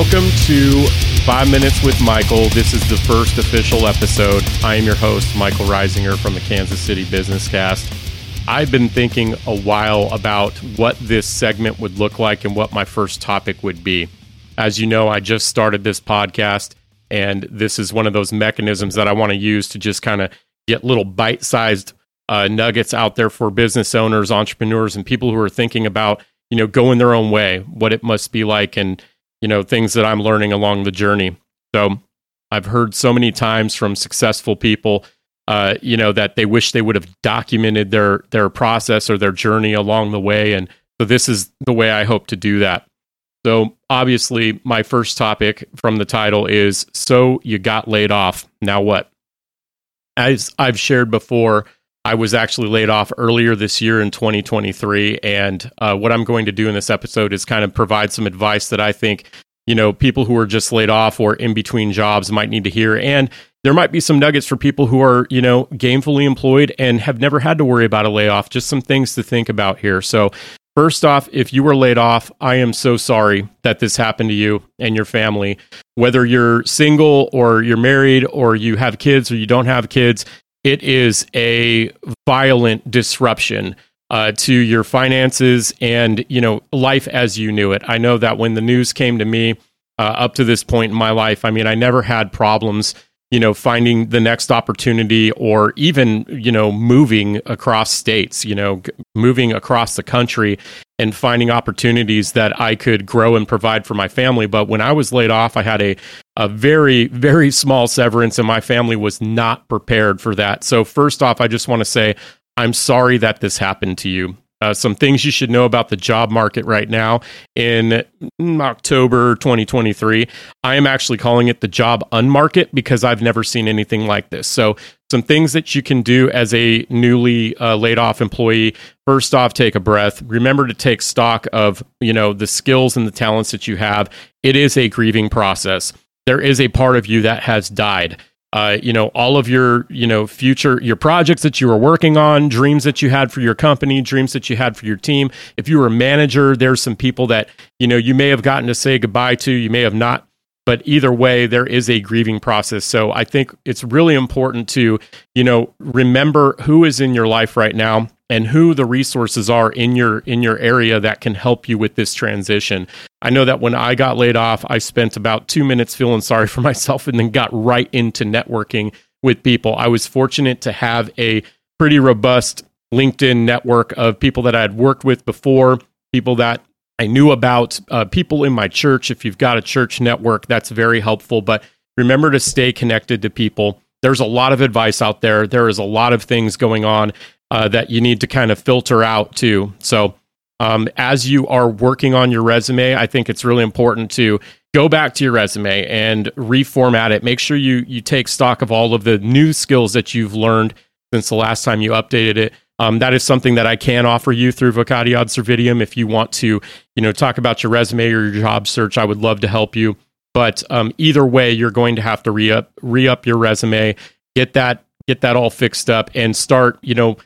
Welcome to Five Minutes with Michael. This is the first official episode. I am your host, Michael Reisinger from the Kansas City Business Cast. I've been thinking a while about what this segment would look like and what my first topic would be. As you know, I just started this podcast, and this is one of those mechanisms that I want to use to just kind of get little bite sized uh, nuggets out there for business owners, entrepreneurs, and people who are thinking about, you know, going their own way, what it must be like, and you know, things that I'm learning along the journey. So I've heard so many times from successful people, uh, you know, that they wish they would have documented their their process or their journey along the way. And so this is the way I hope to do that. So obviously, my first topic from the title is so you got laid off. Now what? As I've shared before, I was actually laid off earlier this year in 2023. And uh, what I'm going to do in this episode is kind of provide some advice that I think, you know, people who are just laid off or in between jobs might need to hear. And there might be some nuggets for people who are, you know, gainfully employed and have never had to worry about a layoff. Just some things to think about here. So, first off, if you were laid off, I am so sorry that this happened to you and your family. Whether you're single or you're married or you have kids or you don't have kids, it is a violent disruption uh, to your finances and you know life as you knew it. I know that when the news came to me uh, up to this point in my life, I mean, I never had problems you know finding the next opportunity or even you know moving across states you know g- moving across the country and finding opportunities that I could grow and provide for my family. But when I was laid off I had a a very very small severance and my family was not prepared for that. So first off I just want to say I'm sorry that this happened to you uh, some things you should know about the job market right now in October 2023. I am actually calling it the job unmarket because I've never seen anything like this. So, some things that you can do as a newly uh, laid off employee. First off, take a breath. Remember to take stock of you know the skills and the talents that you have. It is a grieving process. There is a part of you that has died uh, you know all of your you know future your projects that you were working on dreams that you had for your company dreams that you had for your team. If you were a manager there's some people that you know you may have gotten to say goodbye to you may have not. But either way there is a grieving process. So i think it's really important to you know remember who is in your life right now and who the resources are in your in your area that can help you with this transition. I know that when I got laid off, I spent about 2 minutes feeling sorry for myself and then got right into networking with people. I was fortunate to have a pretty robust LinkedIn network of people that I had worked with before, people that I knew about, uh, people in my church. If you've got a church network, that's very helpful. But remember to stay connected to people. There's a lot of advice out there. There is a lot of things going on uh, that you need to kind of filter out too. So, um, as you are working on your resume, I think it's really important to go back to your resume and reformat it. Make sure you you take stock of all of the new skills that you've learned since the last time you updated it. Um, that is something that I can offer you through Vocati Ad Servitium. If you want to, you know, talk about your resume or your job search, I would love to help you. But um, either way, you're going to have to re up re up your resume, get that get that all fixed up, and start, you know,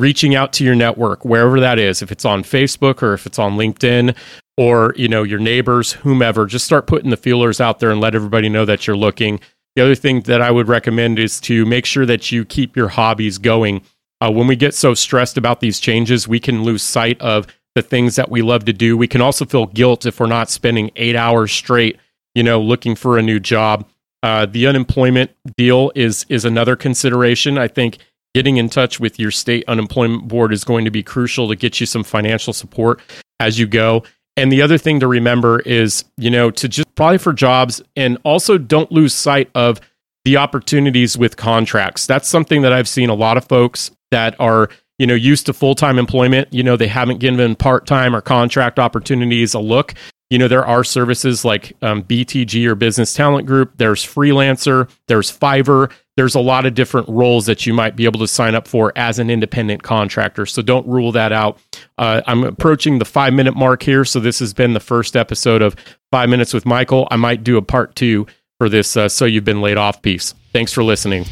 reaching out to your network wherever that is if it's on facebook or if it's on linkedin or you know your neighbors whomever just start putting the feelers out there and let everybody know that you're looking. The other thing that i would recommend is to make sure that you keep your hobbies going. Uh, when we get so stressed about these changes we can lose sight of the things that we love to do. We can also feel guilt if we're not spending eight hours straight you know looking for a new job. Uh, the unemployment deal is is another consideration. I think getting in touch with your state unemployment board is going to be crucial to get you some financial support as you go. And the other thing to remember is, you know, to just apply for jobs and also don't lose sight of the opportunities with contracts. That's something that I've seen a lot of folks that are, you know, used to full time employment. You know, they haven't given part time or contract opportunities a look. You know, there are services like um, BTG or Business Talent Group. There's Freelancer. There's Fiverr there's a lot of different roles that you might be able to sign up for as an independent contractor. So don't rule that out. Uh, I'm approaching the five minute mark here. So this has been the first episode of Five Minutes with Michael. I might do a part two for this uh, So You've Been Laid Off piece. Thanks for listening.